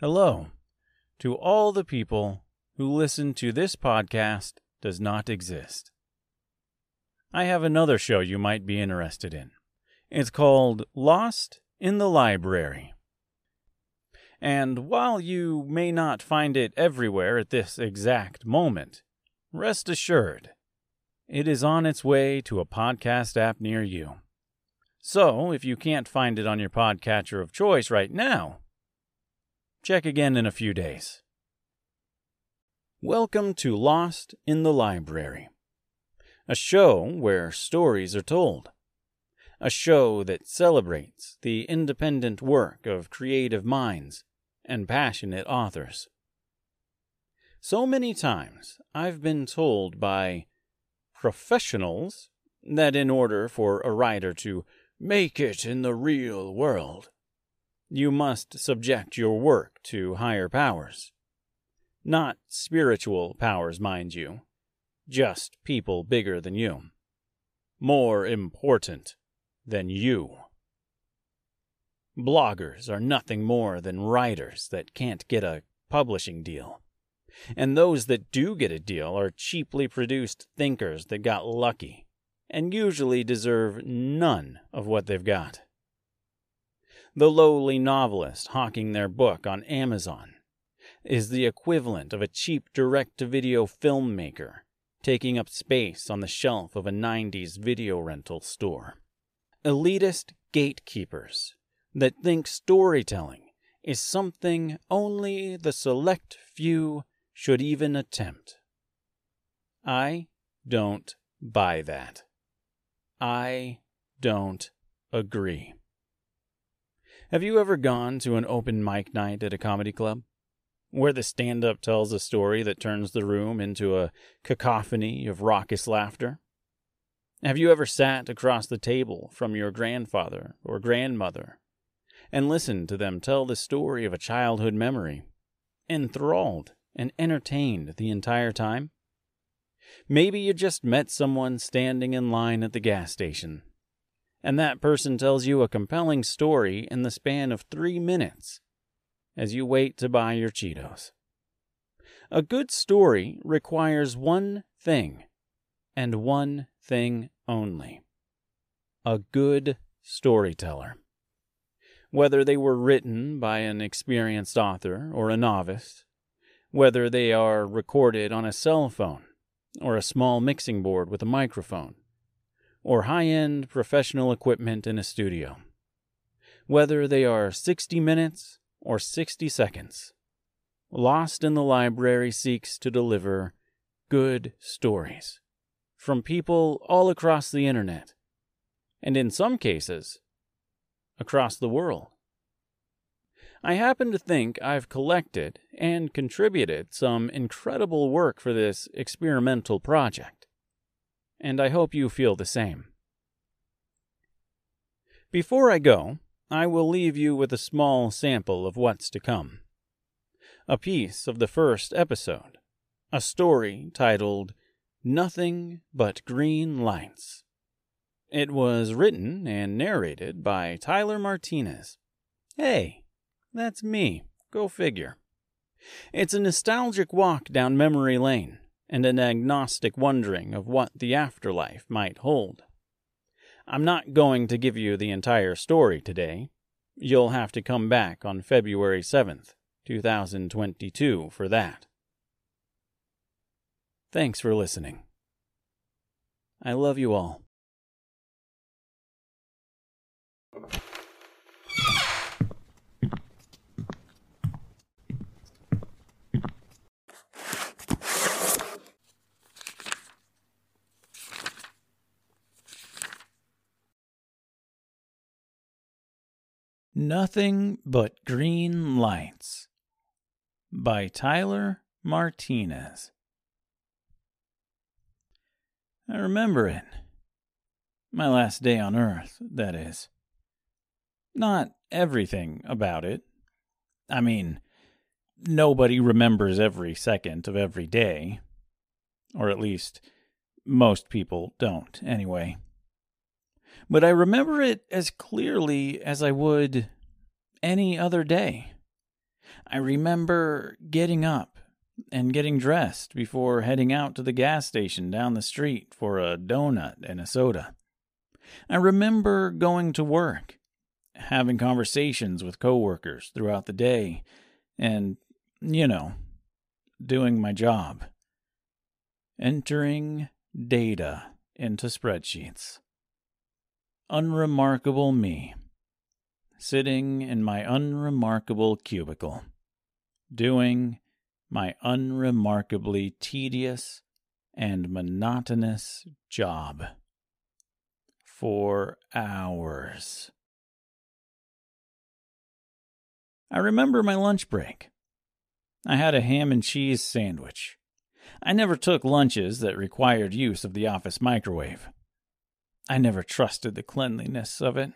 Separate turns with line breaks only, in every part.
Hello to all the people who listen to this podcast does not exist. I have another show you might be interested in. It's called Lost in the Library. And while you may not find it everywhere at this exact moment, rest assured, it is on its way to a podcast app near you. So, if you can't find it on your podcatcher of choice right now, check again in a few days. Welcome to Lost in the Library, a show where stories are told, a show that celebrates the independent work of creative minds and passionate authors. So many times I've been told by professionals that in order for a writer to make it in the real world, you must subject your work to higher powers. Not spiritual powers, mind you, just people bigger than you. More important than you. Bloggers are nothing more than writers that can't get a publishing deal. And those that do get a deal are cheaply produced thinkers that got lucky and usually deserve none of what they've got. The lowly novelist hawking their book on Amazon is the equivalent of a cheap direct to video filmmaker taking up space on the shelf of a 90s video rental store. Elitist gatekeepers that think storytelling is something only the select few should even attempt. I don't buy that. I don't agree. Have you ever gone to an open mic night at a comedy club? Where the stand up tells a story that turns the room into a cacophony of raucous laughter? Have you ever sat across the table from your grandfather or grandmother and listened to them tell the story of a childhood memory, enthralled and entertained the entire time? Maybe you just met someone standing in line at the gas station, and that person tells you a compelling story in the span of three minutes as you wait to buy your Cheetos. A good story requires one thing, and one thing only a good storyteller. Whether they were written by an experienced author or a novice, whether they are recorded on a cell phone or a small mixing board with a microphone, or high end professional equipment in a studio. Whether they are 60 minutes or 60 seconds, Lost in the Library seeks to deliver good stories from people all across the internet, and in some cases, across the world. I happen to think I've collected and contributed some incredible work for this experimental project, and I hope you feel the same. Before I go, I will leave you with a small sample of what's to come. A piece of the first episode, a story titled Nothing But Green Lights. It was written and narrated by Tyler Martinez. Hey, that's me. Go figure. It's a nostalgic walk down memory lane and an agnostic wondering of what the afterlife might hold. I'm not going to give you the entire story today. You'll have to come back on February 7th, 2022 for that. Thanks for listening. I love you all. Nothing But Green Lights by Tyler Martinez. I remember it. My last day on Earth, that is. Not everything about it. I mean, nobody remembers every second of every day. Or at least, most people don't, anyway but I remember it as clearly as I would any other day. I remember getting up and getting dressed before heading out to the gas station down the street for a donut and a soda. I remember going to work, having conversations with coworkers throughout the day, and, you know, doing my job. Entering data into spreadsheets. Unremarkable me, sitting in my unremarkable cubicle, doing my unremarkably tedious and monotonous job for hours. I remember my lunch break. I had a ham and cheese sandwich. I never took lunches that required use of the office microwave. I never trusted the cleanliness of it.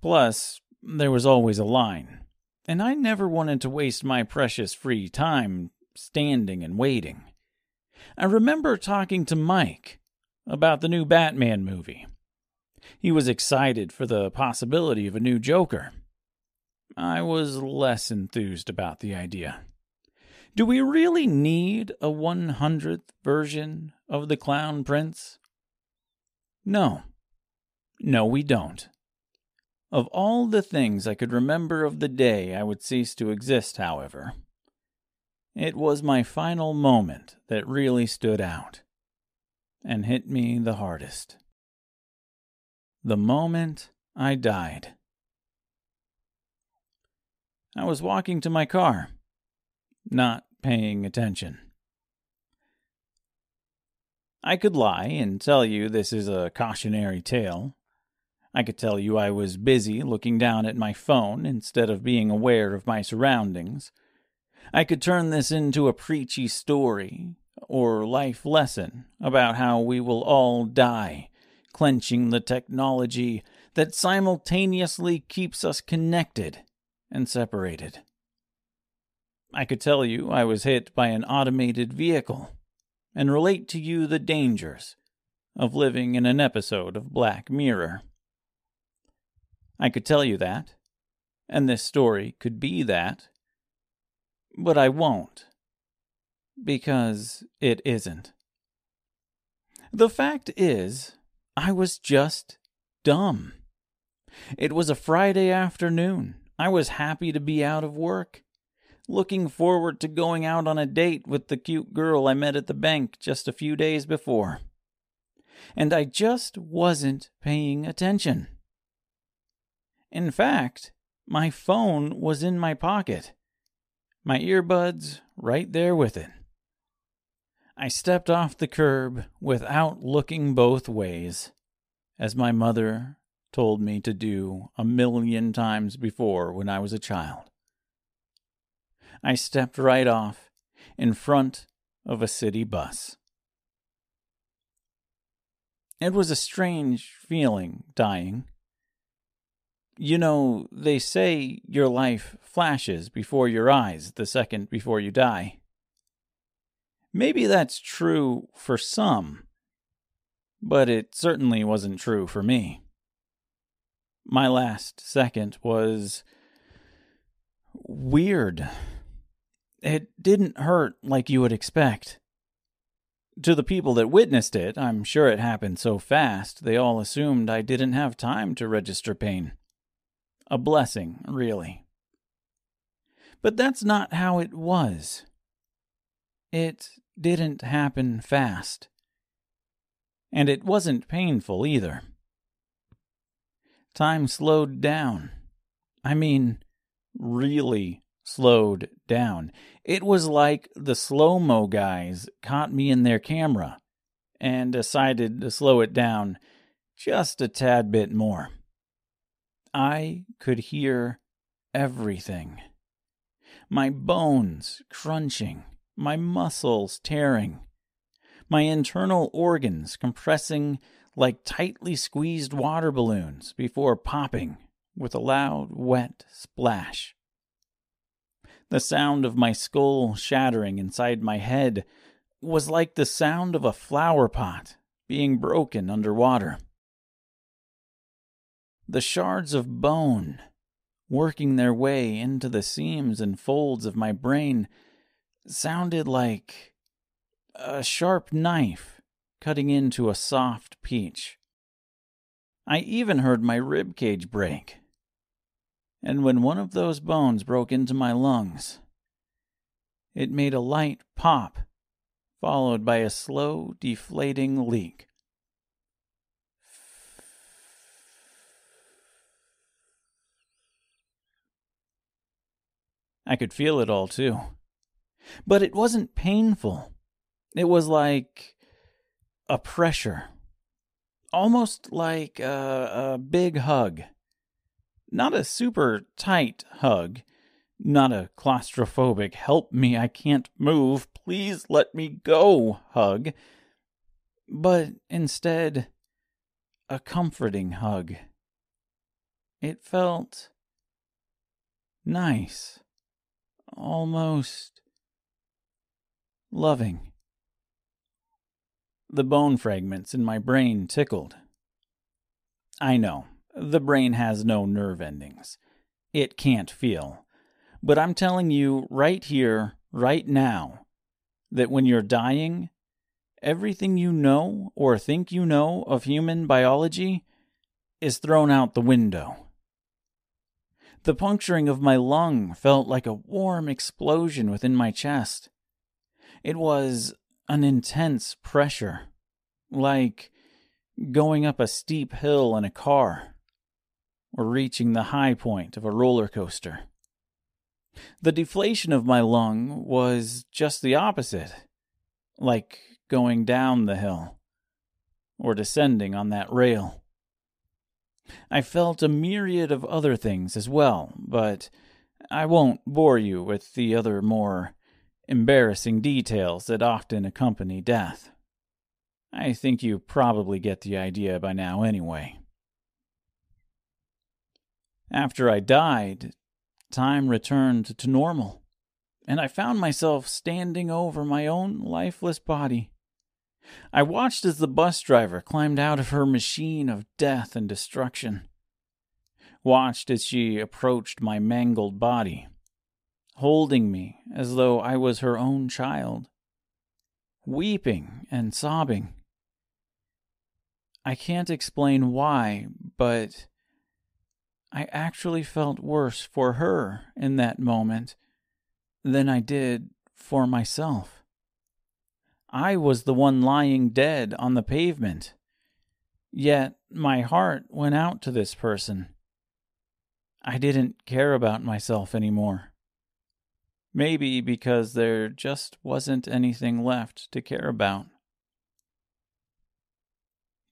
Plus, there was always a line, and I never wanted to waste my precious free time standing and waiting. I remember talking to Mike about the new Batman movie. He was excited for the possibility of a new Joker. I was less enthused about the idea. Do we really need a 100th version of the Clown Prince? No. No, we don't. Of all the things I could remember of the day I would cease to exist, however, it was my final moment that really stood out and hit me the hardest. The moment I died. I was walking to my car, not paying attention. I could lie and tell you this is a cautionary tale. I could tell you I was busy looking down at my phone instead of being aware of my surroundings. I could turn this into a preachy story or life lesson about how we will all die, clenching the technology that simultaneously keeps us connected and separated. I could tell you I was hit by an automated vehicle and relate to you the dangers of living in an episode of Black Mirror. I could tell you that, and this story could be that, but I won't, because it isn't. The fact is, I was just dumb. It was a Friday afternoon. I was happy to be out of work looking forward to going out on a date with the cute girl I met at the bank just a few days before. And I just wasn't paying attention. In fact, my phone was in my pocket, my earbuds right there with it. I stepped off the curb without looking both ways, as my mother told me to do a million times before when I was a child. I stepped right off in front of a city bus. It was a strange feeling dying. You know, they say your life flashes before your eyes the second before you die. Maybe that's true for some, but it certainly wasn't true for me. My last second was weird. It didn't hurt like you would expect. To the people that witnessed it, I'm sure it happened so fast they all assumed I didn't have time to register pain. A blessing, really. But that's not how it was. It didn't happen fast. And it wasn't painful either. Time slowed down. I mean, really slowed down. It was like the slow mo guys caught me in their camera and decided to slow it down just a tad bit more. I could hear everything. My bones crunching, my muscles tearing, my internal organs compressing like tightly squeezed water balloons before popping with a loud, wet splash. The sound of my skull shattering inside my head was like the sound of a flower pot being broken under water. The shards of bone working their way into the seams and folds of my brain, sounded like a sharp knife cutting into a soft peach. I even heard my rib cage break. And when one of those bones broke into my lungs, it made a light pop, followed by a slow, deflating leak. I could feel it all too. But it wasn't painful. It was like a pressure. Almost like a, a big hug. Not a super tight hug. Not a claustrophobic, help me, I can't move, please let me go hug. But instead, a comforting hug. It felt nice almost loving. The bone fragments in my brain tickled. I know, the brain has no nerve endings. It can't feel. But I'm telling you right here, right now, that when you're dying, everything you know or think you know of human biology is thrown out the window. The puncturing of my lung felt like a warm explosion within my chest. It was an intense pressure, like going up a steep hill in a car, or reaching the high point of a roller coaster. The deflation of my lung was just the opposite, like going down the hill, or descending on that rail. I felt a myriad of other things as well, but I won't bore you with the other more embarrassing details that often accompany death. I think you probably get the idea by now anyway. After I died, time returned to normal, and I found myself standing over my own lifeless body. I watched as the bus driver climbed out of her machine of death and destruction. Watched as she approached my mangled body, holding me as though I was her own child, weeping and sobbing. I can't explain why, but I actually felt worse for her in that moment than I did for myself. I was the one lying dead on the pavement. Yet my heart went out to this person. I didn't care about myself anymore. Maybe because there just wasn't anything left to care about.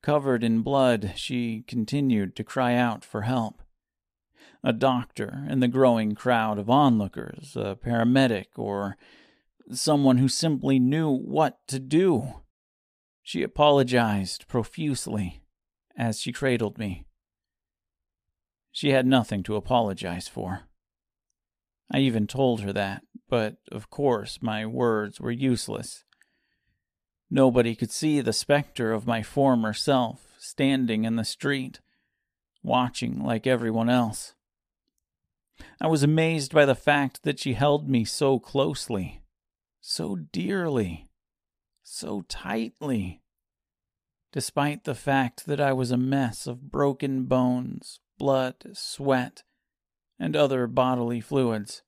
Covered in blood, she continued to cry out for help. A doctor in the growing crowd of onlookers, a paramedic, or someone who simply knew what to do. She apologized profusely as she cradled me. She had nothing to apologize for. I even told her that, but of course my words were useless. Nobody could see the specter of my former self standing in the street, watching like everyone else. I was amazed by the fact that she held me so closely so dearly, so tightly, despite the fact that I was a mess of broken bones, blood, sweat, and other bodily fluids.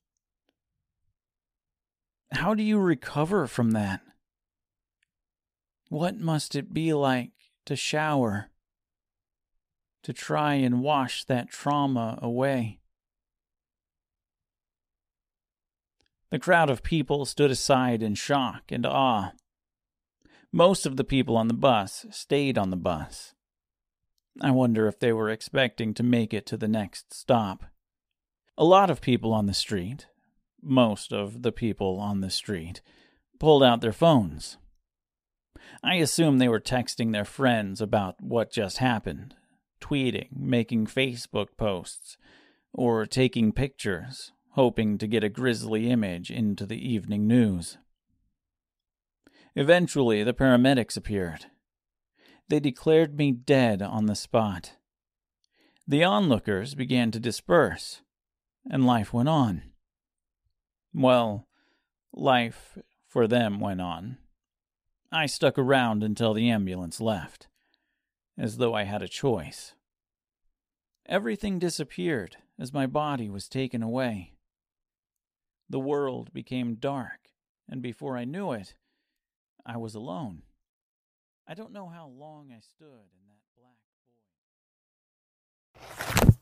How do you recover from that? What must it be like to shower, to try and wash that trauma away? The crowd of people stood aside in shock and awe. Most of the people on the bus stayed on the bus. I wonder if they were expecting to make it to the next stop. A lot of people on the street, most of the people on the street, pulled out their phones. I assume they were texting their friends about what just happened, tweeting, making Facebook posts, or taking pictures, hoping to get a grisly image into the evening news. Eventually, the paramedics appeared. They declared me dead on the spot. The onlookers began to disperse, and life went on. Well, life for them went on. I stuck around until the ambulance left, as though I had a choice. Everything disappeared as my body was taken away. The world became dark, and before I knew it, I was alone. I don't know how long I stood in that black void.